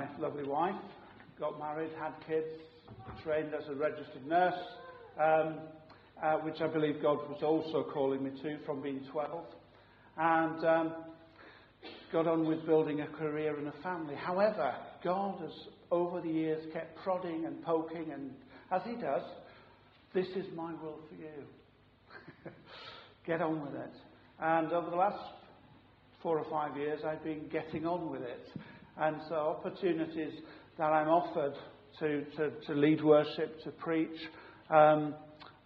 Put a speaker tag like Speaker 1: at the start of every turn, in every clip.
Speaker 1: my lovely wife, got married, had kids, trained as a registered nurse, um, uh, which I believe God was also calling me to from being 12. And um, got on with building a career and a family. However, God has, over the years, kept prodding and poking, and as He does, this is my will for you. Get on with it. And over the last four or five years, I've been getting on with it. And so, opportunities that I'm offered to, to, to lead worship, to preach, um,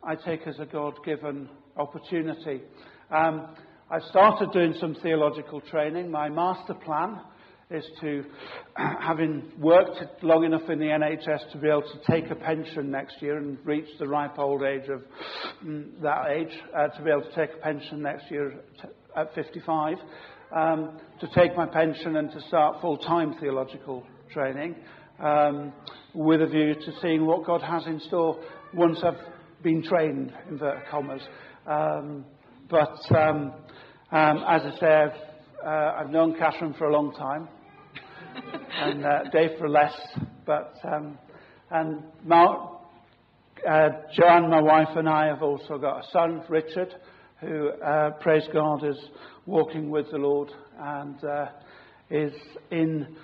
Speaker 1: I take as a God given opportunity. Um, I've started doing some theological training. My master plan is to, having worked long enough in the NHS to be able to take a pension next year and reach the ripe old age of mm, that age, uh, to be able to take a pension next year at 55, um, to take my pension and to start full time theological training um, with a view to seeing what God has in store once I've been trained, inverted commas. Um, but um, um, as I say, I've, uh, I've known Catherine for a long time, and uh, Dave for less. But um, and Mark, uh, Joanne, my wife, and I have also got a son, Richard, who, uh, praise God, is walking with the Lord and uh, is in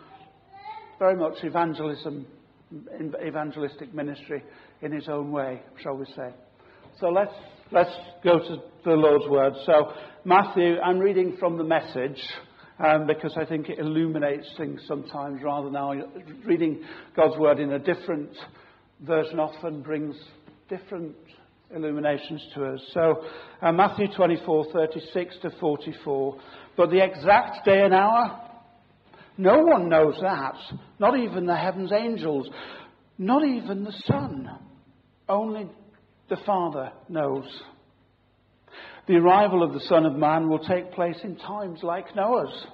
Speaker 1: very much evangelism, evangelistic ministry in his own way, shall we say. So let's, let's go to the Lord's Word. So, Matthew, I'm reading from the message. Um, because I think it illuminates things sometimes rather than reading God's word in a different version often brings different illuminations to us. So, uh, Matthew 24, 36 to 44. But the exact day and hour, no one knows that. Not even the heaven's angels. Not even the Son. Only the Father knows. The arrival of the Son of Man will take place in times like Noah's.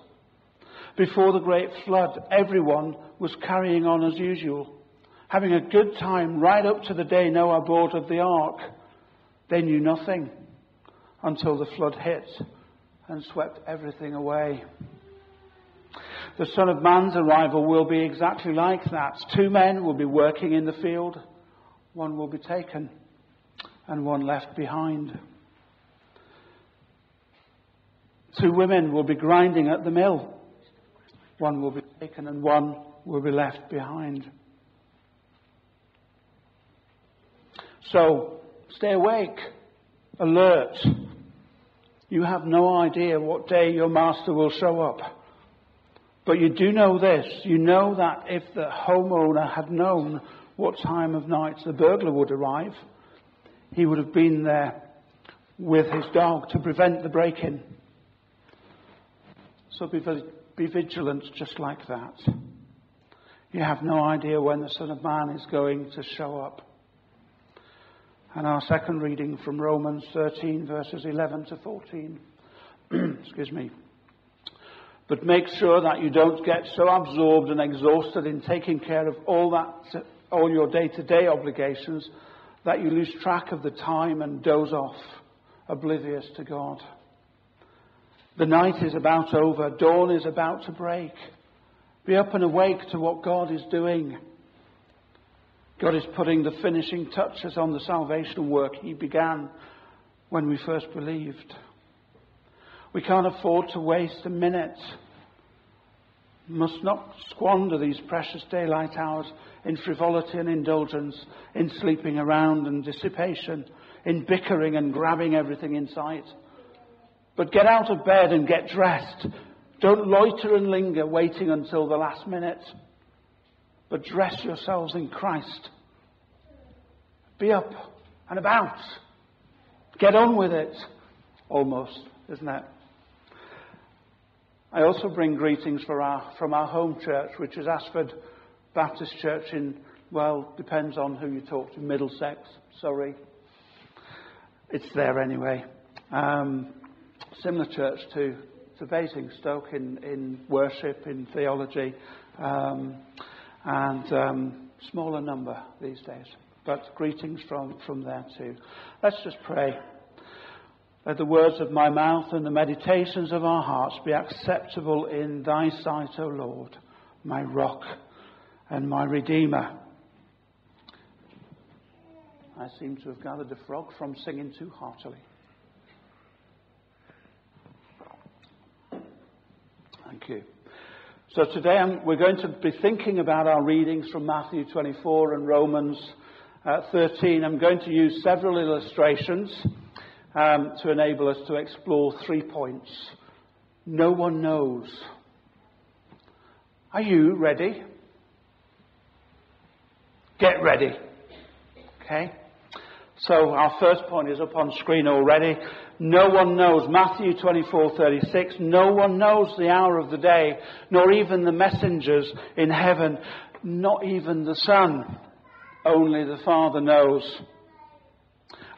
Speaker 1: Before the great flood, everyone was carrying on as usual, having a good time right up to the day Noah boarded the ark. They knew nothing until the flood hit and swept everything away. The Son of Man's arrival will be exactly like that. Two men will be working in the field, one will be taken and one left behind. Two women will be grinding at the mill. One will be taken and one will be left behind. So, stay awake, alert. You have no idea what day your master will show up. But you do know this. You know that if the homeowner had known what time of night the burglar would arrive, he would have been there with his dog to prevent the break in. So be, be vigilant just like that. You have no idea when the Son of Man is going to show up. And our second reading from Romans 13, verses 11 to 14. Excuse me. But make sure that you don't get so absorbed and exhausted in taking care of all that, all your day-to-day obligations that you lose track of the time and doze off, oblivious to God. The night is about over, dawn is about to break. Be up and awake to what God is doing. God is putting the finishing touches on the salvation work He began when we first believed. We can't afford to waste a minute. must not squander these precious daylight hours in frivolity and indulgence, in sleeping around and dissipation, in bickering and grabbing everything in sight. But get out of bed and get dressed. Don't loiter and linger waiting until the last minute, but dress yourselves in Christ. Be up and about. Get on with it. Almost, isn't it? I also bring greetings our, from our home church, which is Ashford Baptist Church in, well, depends on who you talk to, Middlesex, sorry. It's there anyway. Um, similar church to, to Basingstoke in, in worship, in theology, um, and um, smaller number these days. But greetings from, from there too. Let's just pray. Let the words of my mouth and the meditations of our hearts be acceptable in thy sight, O Lord, my rock and my Redeemer. I seem to have gathered a frog from singing too heartily. Thank you. So today I'm, we're going to be thinking about our readings from Matthew 24 and Romans uh, 13. I'm going to use several illustrations um, to enable us to explore three points. No one knows. Are you ready? Get ready. Okay? So our first point is up on screen already. No one knows. Matthew 24:36. No one knows the hour of the day, nor even the messengers in heaven, not even the Son. Only the Father knows.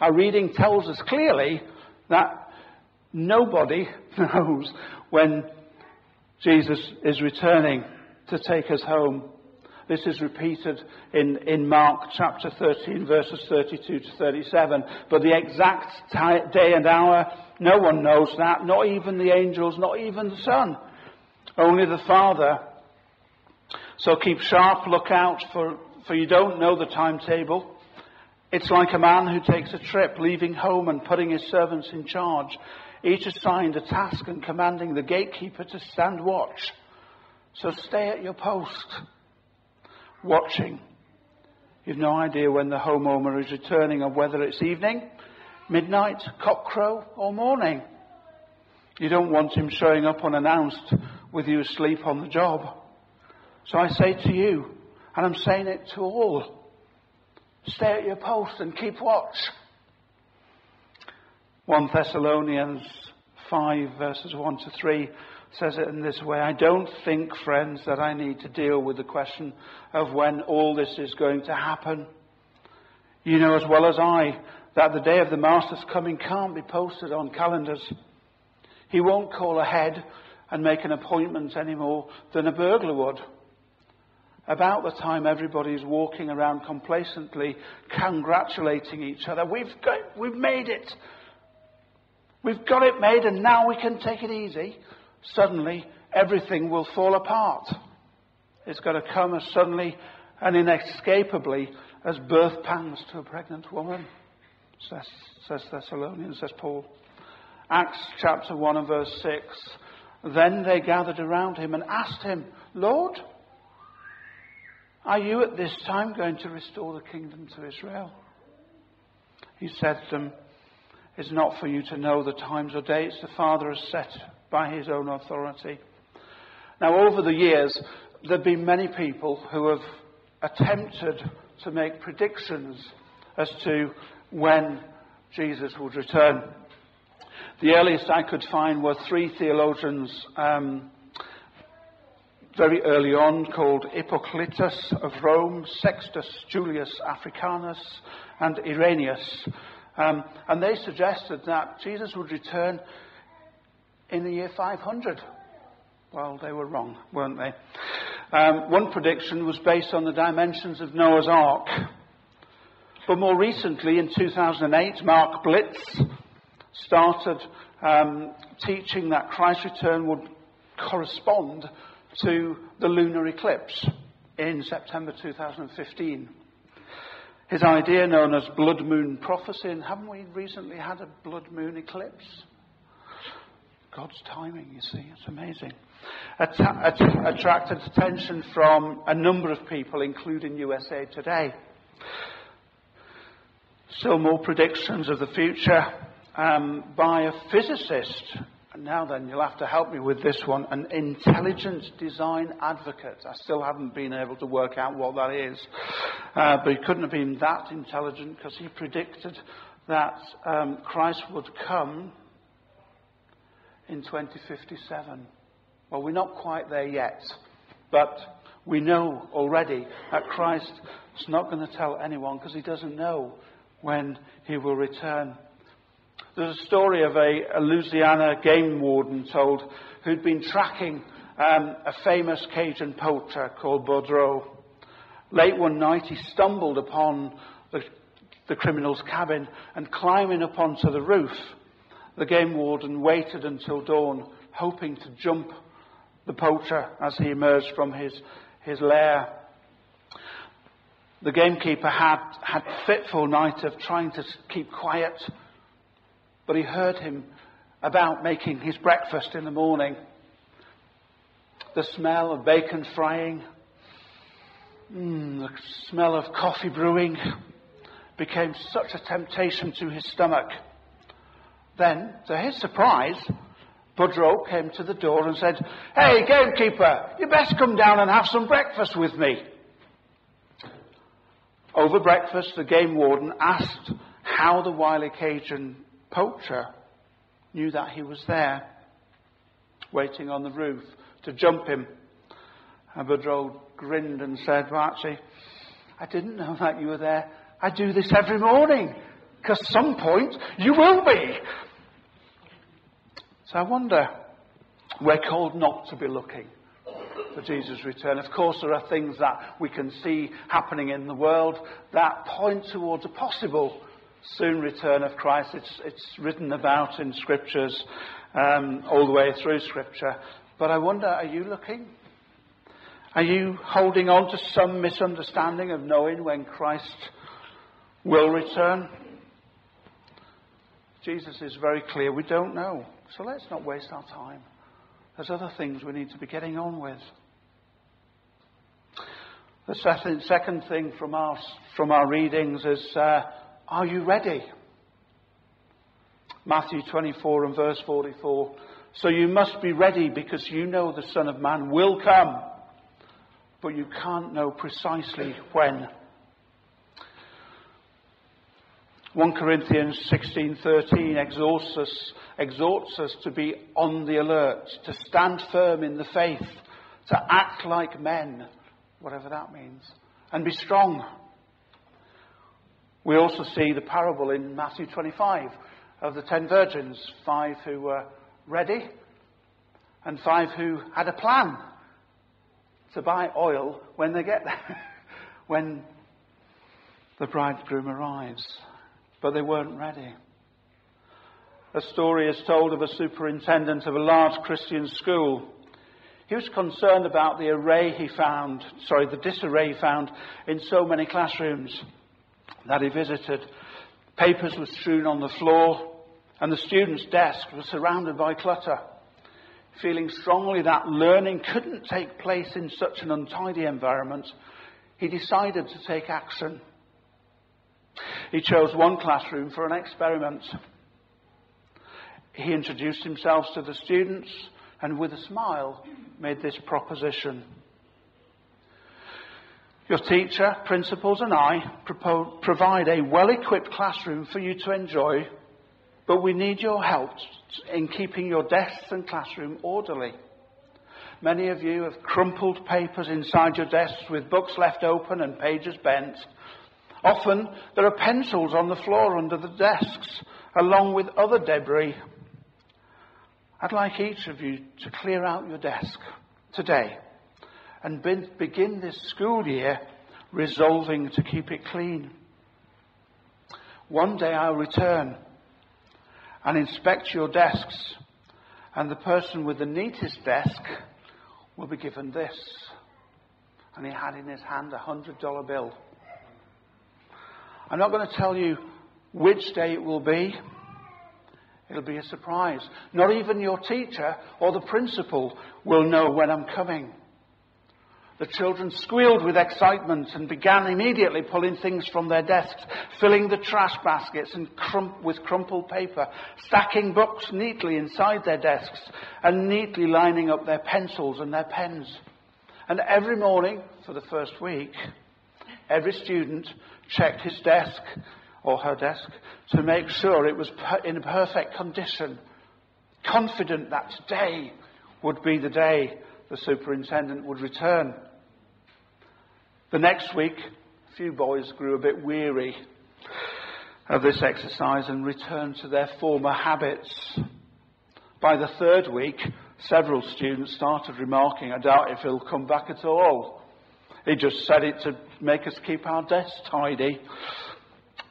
Speaker 1: Our reading tells us clearly that nobody knows when Jesus is returning to take us home. This is repeated in, in Mark chapter 13, verses 32 to 37. But the exact t- day and hour, no one knows that, not even the angels, not even the Son. Only the Father. So keep sharp lookout, for, for you don't know the timetable. It's like a man who takes a trip, leaving home and putting his servants in charge, each assigned a task and commanding the gatekeeper to stand watch. So stay at your post watching. You've no idea when the homeowner is returning or whether it's evening, midnight, cockcrow, or morning. You don't want him showing up unannounced with you asleep on the job. So I say to you, and I'm saying it to all, stay at your post and keep watch. 1 Thessalonians 5 verses 1 to 3 says it in this way I don't think, friends, that I need to deal with the question of when all this is going to happen. You know as well as I that the day of the Master's coming can't be posted on calendars. He won't call ahead and make an appointment any more than a burglar would. About the time everybody's walking around complacently, congratulating each other, we've, got, we've made it. We've got it made and now we can take it easy suddenly everything will fall apart. It's going to come as suddenly and inescapably as birth pangs to a pregnant woman, says, says Thessalonians, says Paul. Acts chapter 1 and verse 6. Then they gathered around him and asked him, Lord, are you at this time going to restore the kingdom to Israel? He said to them, It's not for you to know the times or dates the Father has set by his own authority. Now, over the years, there have been many people who have attempted to make predictions as to when Jesus would return. The earliest I could find were three theologians um, very early on called Hippolytus of Rome, Sextus Julius Africanus, and Irenaeus. Um, and they suggested that Jesus would return in the year 500. Well, they were wrong, weren't they? Um, one prediction was based on the dimensions of Noah's Ark. But more recently, in 2008, Mark Biltz started um, teaching that Christ's return would correspond to the lunar eclipse in September 2015. His idea, known as blood moon prophecy, and haven't we recently had a blood moon eclipse? God's timing, you see. It's amazing. attracted attention from a number of people, including USA Today. Still more predictions of the future um, by a physicist. And now then, you'll have to help me with this one. An intelligent design advocate. I still haven't been able to work out what that is. Uh, but he couldn't have been that intelligent because he predicted that um, Christ would come in 2057. Well, we're not quite there yet, but we know already that Christ is not going to tell anyone because he doesn't know when he will return. There's a story of a, a Louisiana game warden told who'd been tracking um, a famous Cajun poacher called Boudreaux. Late one night, he stumbled upon the, the criminal's cabin and climbing up onto the roof, the game warden waited until dawn, hoping to jump the poacher as he emerged from his, his lair. the gamekeeper had had a fitful night of trying to keep quiet, but he heard him about making his breakfast in the morning. The smell of bacon frying, mm, the smell of coffee brewing became such a temptation to his stomach. Then, to his surprise, Boudreaux came to the door and said, Hey, gamekeeper, you best come down and have some breakfast with me. Over breakfast, the game warden asked how the wily Cajun poacher knew that he was there, waiting on the roof to jump him. And Boudreaux grinned and said, Well, actually, I didn't know that you were there. I do this every morning, because some point you will be. So I wonder, we're called not to be looking for Jesus' return. Of course, there are things that we can see happening in the world that point towards a possible soon return of Christ. It's, it's written about in scriptures um, all the way through scripture. But I wonder, are you looking? Are you holding on to some misunderstanding of knowing when Christ will return? Jesus is very clear. We don't know. So let's not waste our time. There's other things we need to be getting on with. The second thing from our, from our readings is uh, Are you ready? Matthew 24 and verse 44. So you must be ready because you know the Son of Man will come, but you can't know precisely when. 1 Corinthians 16:13 exhorts us, exhorts us to be on the alert, to stand firm in the faith, to act like men, whatever that means, and be strong. We also see the parable in Matthew 25 of the ten virgins, five who were ready and five who had a plan to buy oil when they get there, when the bridegroom arrives but they weren't ready. A story is told of a superintendent of a large Christian school. He was concerned about the array he found, sorry, the disarray he found in so many classrooms that he visited. Papers were strewn on the floor, and the students' desks were surrounded by clutter. Feeling strongly that learning couldn't take place in such an untidy environment, he decided to take action. He chose one classroom for an experiment. He introduced himself to the students and with a smile made this proposition. Your teacher, principals, and I provide a well equipped classroom for you to enjoy, but we need your help in keeping your desks and classroom orderly. Many of you have crumpled papers inside your desks with books left open and pages bent. Often there are pencils on the floor under the desks, along with other debris. I'd like each of you to clear out your desk today and begin this school year resolving to keep it clean. One day I'll return and inspect your desks, and the person with the neatest desk will be given this. And he had in his hand a hundred dollar bill. I'm not going to tell you which day it will be. It'll be a surprise. Not even your teacher or the principal will know when I'm coming. The children squealed with excitement and began immediately pulling things from their desks, filling the trash baskets and crump- with crumpled paper, stacking books neatly inside their desks, and neatly lining up their pencils and their pens. And every morning, for the first week, every student checked his desk or her desk to make sure it was in perfect condition, confident that today would be the day the superintendent would return. The next week, a few boys grew a bit weary of this exercise and returned to their former habits. By the third week, several students started remarking, I doubt if he'll come back at all. He just said it to make us keep our desks tidy.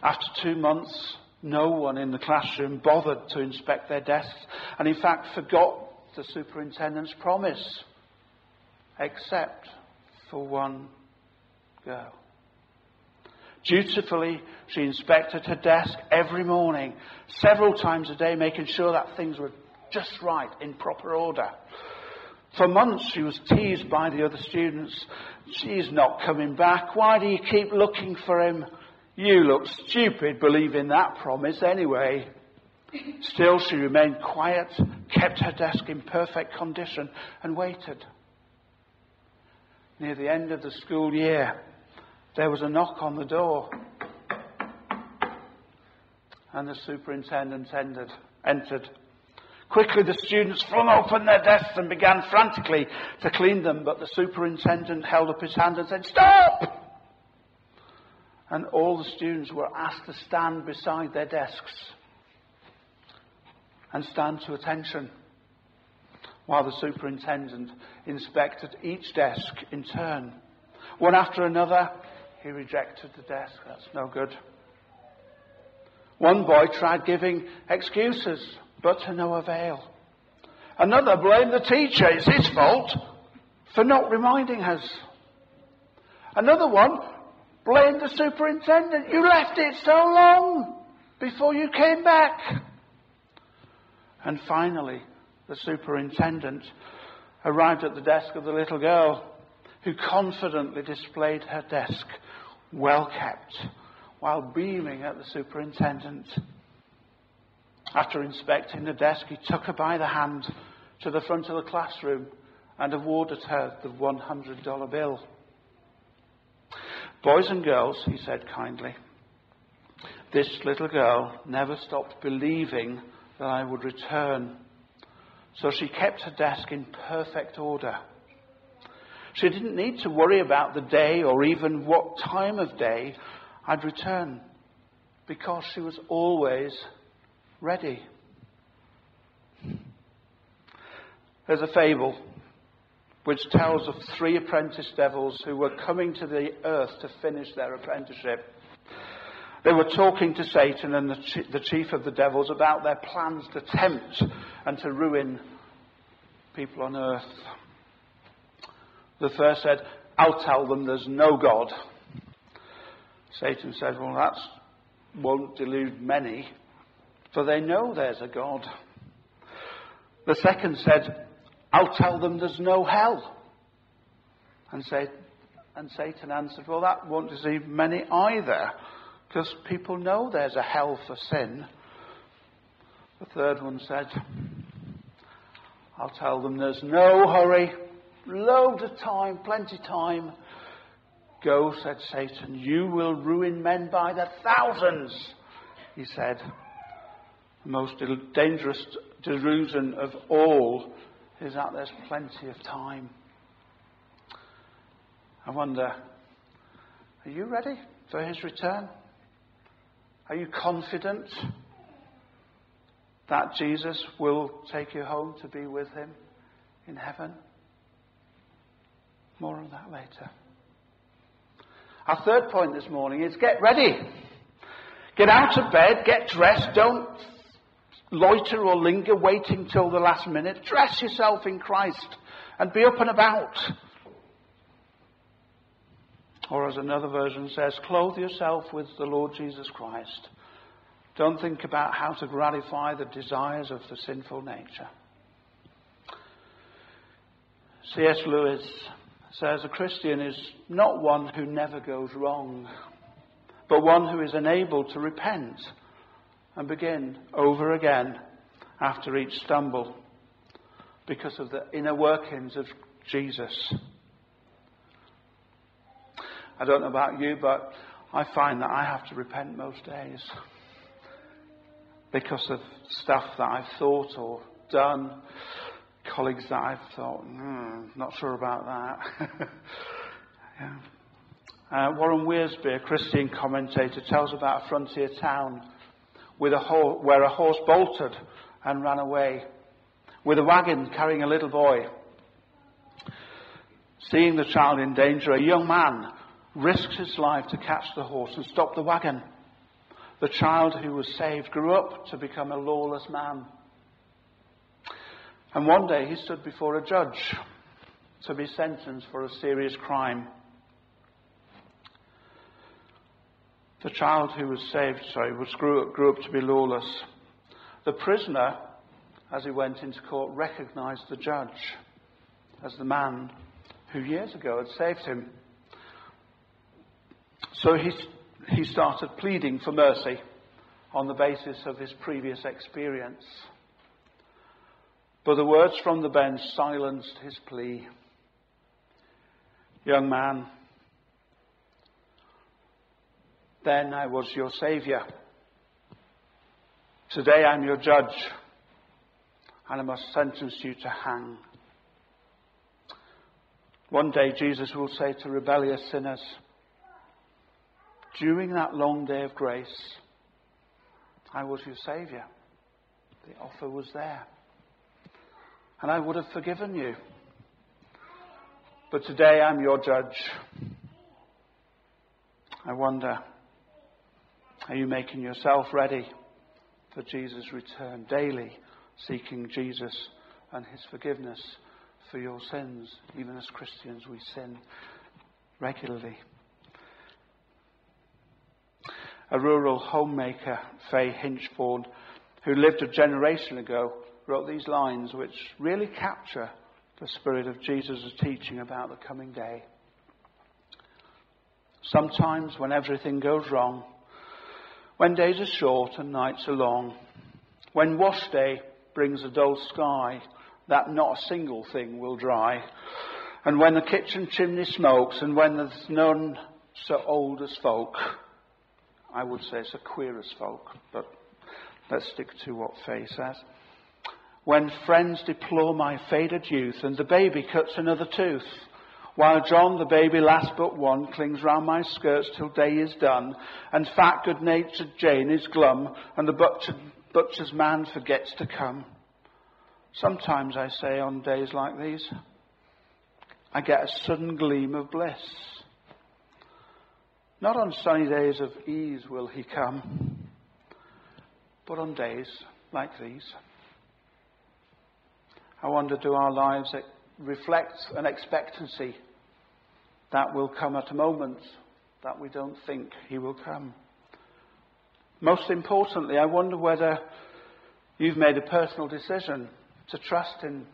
Speaker 1: After two months, no one in the classroom bothered to inspect their desks and, in fact, forgot the superintendent's promise, except for one girl. Dutifully, she inspected her desk every morning, several times a day, making sure that things were just right, in proper order. For months, she was teased by the other students. She's not coming back. Why do you keep looking for him? You look stupid believing that promise anyway. Still, she remained quiet, kept her desk in perfect condition, and waited. Near the end of the school year, there was a knock on the door. And the superintendent entered. Quickly, the students flung open their desks and began frantically to clean them, but the superintendent held up his hand and said, Stop! And all the students were asked to stand beside their desks and stand to attention while the superintendent inspected each desk in turn. One after another, he rejected the desk. That's no good. One boy tried giving excuses, but to no avail. Another blamed the teacher. It's his fault for not reminding us. Another one blamed the superintendent. You left it so long before you came back. And finally, the superintendent arrived at the desk of the little girl who confidently displayed her desk, well kept, while beaming at the superintendent. After inspecting the desk, he took her by the hand to the front of the classroom and awarded her the $100 bill. Boys and girls, he said kindly, this little girl never stopped believing that I would return. So she kept her desk in perfect order. She didn't need to worry about the day or even what time of day I'd return because she was always ready. There's a fable which tells of three apprentice devils who were coming to the earth to finish their apprenticeship. They were talking to Satan and the chief of the devils about their plans to tempt and to ruin people on earth. The first said, I'll tell them there's no God. Satan said, Well, that won't delude many, for they know there's a God. The second said, I'll tell them there's no hell. And, say, and Satan answered, Well, that won't deceive many either, because people know there's a hell for sin. The third one said, I'll tell them there's no hurry. load of time, plenty time. Go, said Satan. You will ruin men by the thousands, he said. Most dangerous delusion of all is that there's plenty of time. I wonder, are you ready for his return? Are you confident that Jesus will take you home to be with him in heaven? More on that later. Our third point this morning is get ready. Get out of bed, get dressed, don't loiter or linger waiting till the last minute. Dress yourself in Christ and be up and about. Or as another version says, clothe yourself with the Lord Jesus Christ. Don't think about how to gratify the desires of the sinful nature. C.S. Lewis says a Christian is not one who never goes wrong, but one who is enabled to repent and begin over again after each stumble because of the inner workings of Jesus. I don't know about you, but I find that I have to repent most days because of stuff that I've thought or done, colleagues that I've thought, hmm, not sure about that. yeah. uh, Warren Wiersbe, a Christian commentator, tells about a frontier town a where a horse bolted and ran away, with a wagon carrying a little boy. Seeing the child in danger, a young man risked his life to catch the horse and stop the wagon. The child who was saved grew up to become a lawless man. And one day he stood before a judge to be sentenced for a serious crime. The child who was saved, sorry, was grew up, grew up to be lawless. The prisoner, as he went into court, recognized the judge as the man who years ago had saved him. So he, he started pleading for mercy on the basis of his previous experience. But the words from the bench silenced his plea. Young man, then I was your Saviour. Today I'm your judge, and I must sentence you to hang. One day Jesus will say to rebellious sinners, during that long day of grace, I was your Saviour. The offer was there. And I would have forgiven you. But today I'm your judge. I wonder, are you making yourself ready for Jesus' return daily, seeking Jesus and his forgiveness for your sins? Even as Christians, we sin regularly. A rural homemaker, Faye Inchfawn, who lived a generation ago, wrote these lines which really capture the spirit of Jesus' teaching about the coming day. Sometimes, when everything goes wrong, when days are short and nights are long, when wash day brings a dull sky that not a single thing will dry, and when the kitchen chimney smokes, and when there's none so old as folk, I would say a queer as folk, but let's stick to what Faye says. When friends deplore my faded youth and the baby cuts another tooth, while John, the baby last but one, clings round my skirts till day is done, and fat good-natured Jane is glum, and the butcher, butcher's man forgets to come. Sometimes I say on days like these, I get a sudden gleam of bliss. Not on sunny days of ease will he come, but on days like these. I wonder do our lives reflect an expectancy that will come at a moment that we don't think he will come? Most importantly, I wonder whether you've made a personal decision to trust in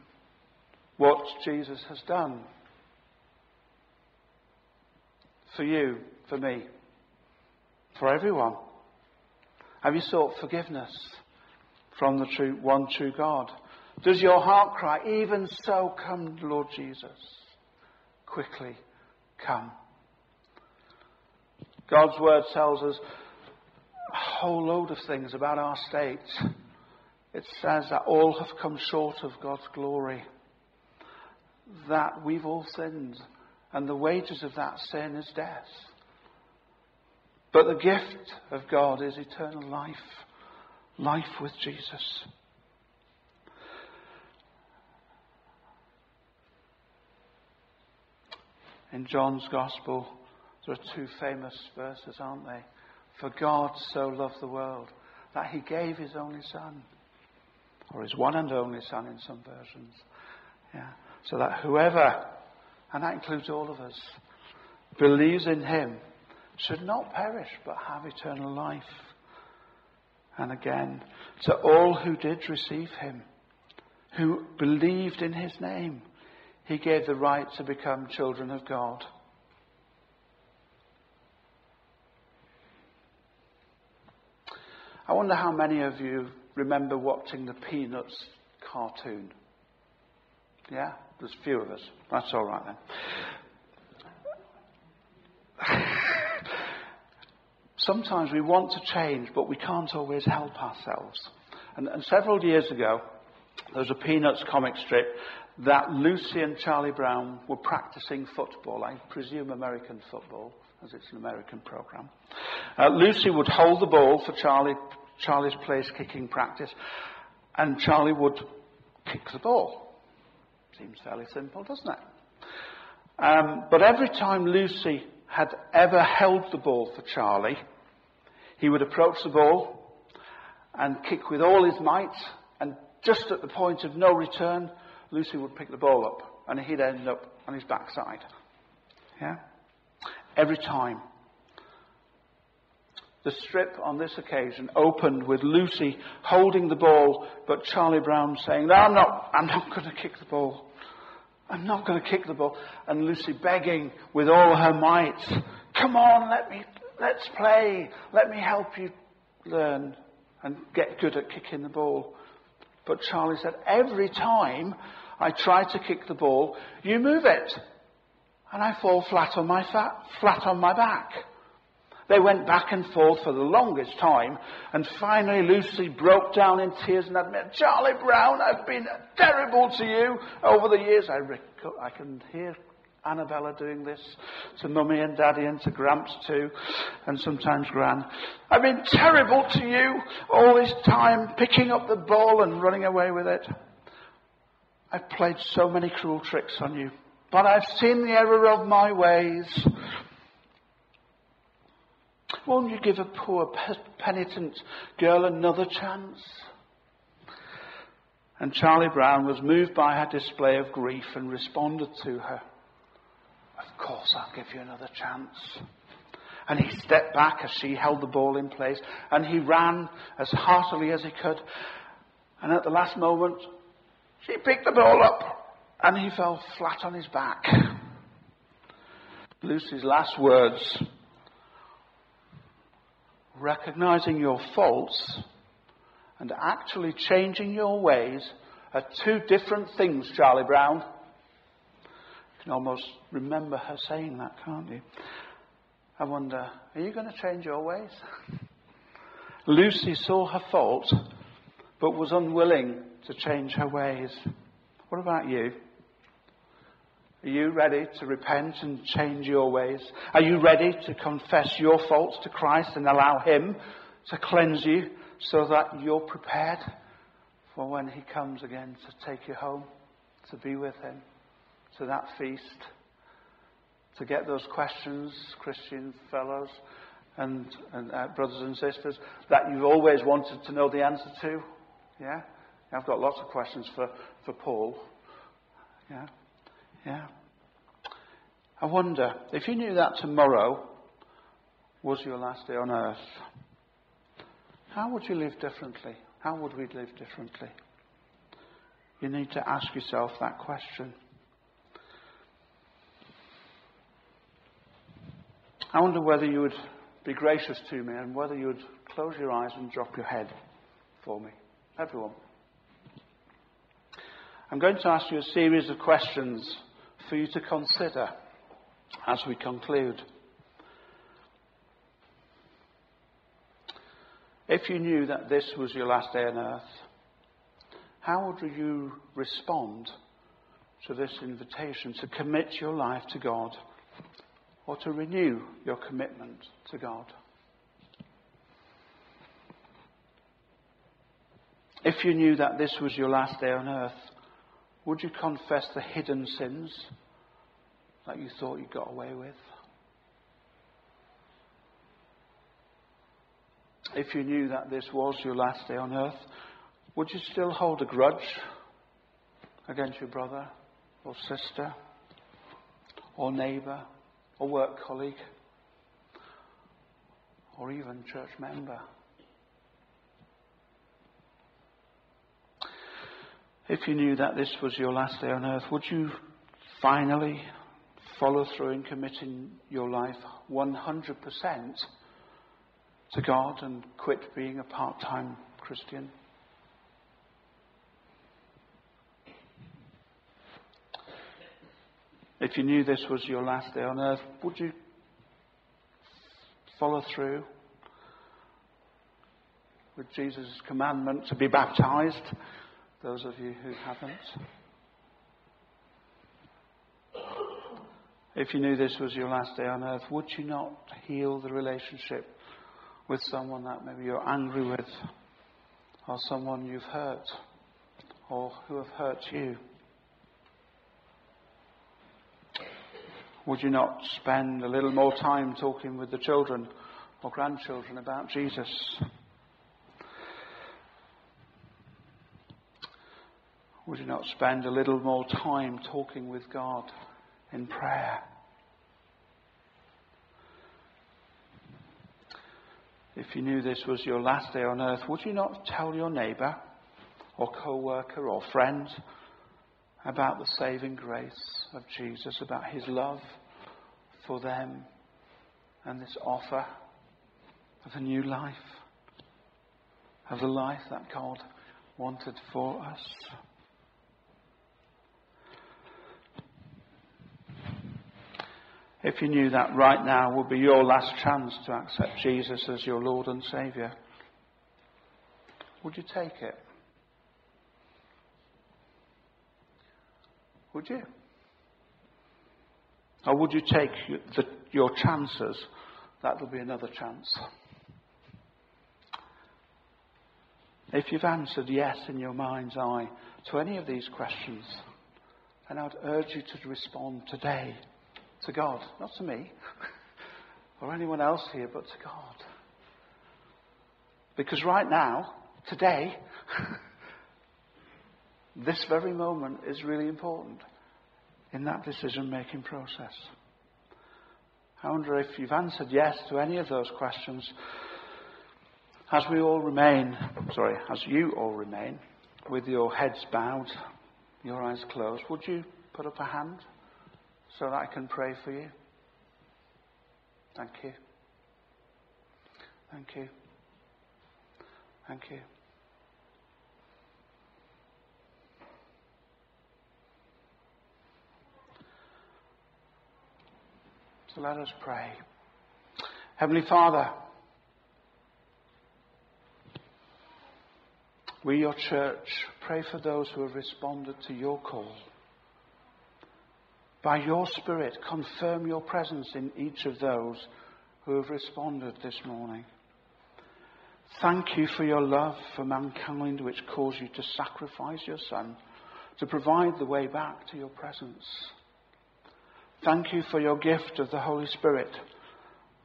Speaker 1: what Jesus has done for you for me, for everyone? Have you sought forgiveness from the true, one true God? Does your heart cry, even so, come, Lord Jesus, quickly come? God's word tells us a whole load of things about our state. It says that all have come short of God's glory, that we've all sinned, and the wages of that sin is death. But the gift of God is eternal life, life with Jesus. In John's Gospel, there are two famous verses, aren't they? For God so loved the world that he gave his only Son, or his one and only Son in some versions. Yeah. So that whoever, and that includes all of us, believes in him should not perish but have eternal life. And again, to all who did receive him, who believed in his name, he gave the right to become children of God. I wonder how many of you remember watching the Peanuts cartoon. Yeah? There's few of us. That's all right then. sometimes we want to change, but we can't always help ourselves. And, and several years ago, there was a Peanuts comic strip that Lucy and Charlie Brown were practicing football. I presume American football, as it's an American program. Uh, Lucy would hold the ball for Charlie, Charlie's place kicking practice, and Charlie would kick the ball. Seems fairly simple, doesn't it? Um, but every time Lucy had ever held the ball for Charlie, he would approach the ball and kick with all his might, and just at the point of no return, Lucy would pick the ball up, and he'd end up on his backside. Yeah? Every time. The strip on this occasion opened with Lucy holding the ball, but Charlie Brown saying, No, I'm not, I'm not going to kick the ball. I'm not going to kick the ball. And Lucy begging with all her might, Come on, let me, let's play. Let me help you learn and get good at kicking the ball. But Charlie said, Every time I try to kick the ball, you move it. And I fall flat on my, flat on my back. They went back and forth for the longest time, and finally Lucy broke down in tears and admitted, Charlie Brown, I've been terrible to you over the years. I, rec- I can hear Annabella doing this to Mummy and Daddy and to Gramps too, and sometimes Gran. I've been terrible to you all this time, picking up the ball and running away with it. I've played so many cruel tricks on you, but I've seen the error of my ways. Won't you give a poor penitent girl another chance? And Charlie Brown was moved by her display of grief and responded to her, Of course, I'll give you another chance. And he stepped back as she held the ball in place, and he ran as heartily as he could. And at the last moment, she picked the ball up, and he fell flat on his back. Lucy's last words recognizing your faults and actually changing your ways are two different things, Charlie Brown. You can almost remember her saying that, can't you? I wonder, are you going to change your ways? Lucy saw her fault, but was unwilling to change her ways. What about you? Are you ready to repent and change your ways? Are you ready to confess your faults to Christ and allow Him to cleanse you so that you're prepared for when He comes again to take you home, to be with Him, to that feast, to get those questions, Christian fellows and, and uh, brothers and sisters, that you've always wanted to know the answer to? Yeah? I've got lots of questions for, for Paul. Yeah? Yeah. I wonder if you knew that tomorrow was your last day on earth, how would you live differently? How would we live differently? You need to ask yourself that question. I wonder whether you would be gracious to me and whether you would close your eyes and drop your head for me. Everyone. I'm going to ask you a series of questions for you to consider as we conclude. If you knew that this was your last day on earth, how would you respond to this invitation to commit your life to God or to renew your commitment to God? If you knew that this was your last day on earth, would you confess the hidden sins that you thought you got away with? If you knew that this was your last day on earth, would you still hold a grudge against your brother or sister or neighbour or work colleague or even church member? If you knew that this was your last day on earth, would you finally follow through in committing your life 100% to God and quit being a part time Christian? If you knew this was your last day on earth, would you follow through with Jesus' commandment to be baptized? Those of you who haven't. If you knew this was your last day on earth, would you not heal the relationship with someone that maybe you're angry with, or someone you've hurt, or who have hurt you? Would you not spend a little more time talking with the children or grandchildren about Jesus? Would you not spend a little more time talking with God in prayer. if you knew this was your last day on earth, would you not tell your neighbour or co worker or friend about the saving grace of Jesus, about his love for them and this offer of a new life, of the life that God wanted for us? If you knew that right now would be your last chance to accept Jesus as your Lord and Saviour, would you take it? Would you? Or would you take the, your chances? That will be another chance. If you've answered yes in your mind's eye to any of these questions, then I would urge you to respond today to God, not to me or anyone else here, but to God. Because right now, today, this very moment is really important in that decision making process. I wonder if you've answered yes to any of those questions. As we all remain, sorry, as you all remain, with your heads bowed, your eyes closed, would you put up a hand? So that I can pray for you? Thank you. Thank you. Thank you. So let us pray. Heavenly Father, we, your church, pray for those who have responded to your call by your Spirit, confirm your presence in each of those who have responded this morning. Thank you for your love for mankind, which caused you to sacrifice your Son to provide the way back to your presence. Thank you for your gift of the Holy Spirit,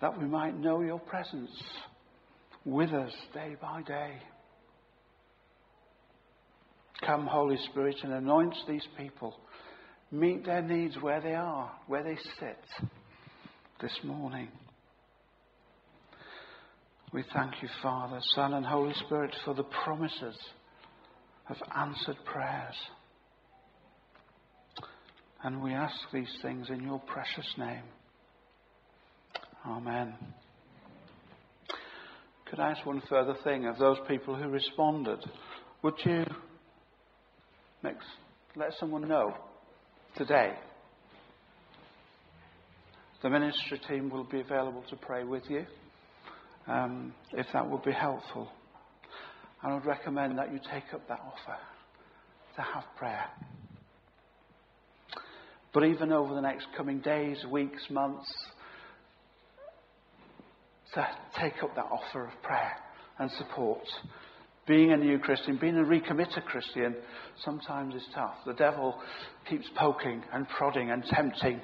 Speaker 1: that we might know your presence with us day by day. Come, Holy Spirit, and anoint these people meet their needs where they are, where they sit this morning. We thank you, Father, Son, and Holy Spirit, for the promises of answered prayers. And we ask these things in your precious name. Amen. Could I ask one further thing of those people who responded? Would you make, let someone know today. The ministry team will be available to pray with you um, if that would be helpful. And I would recommend that you take up that offer to have prayer. But even over the next coming days, weeks, months, to take up that offer of prayer and support being a new Christian, being a recommitted Christian, sometimes is tough. The devil keeps poking and prodding and tempting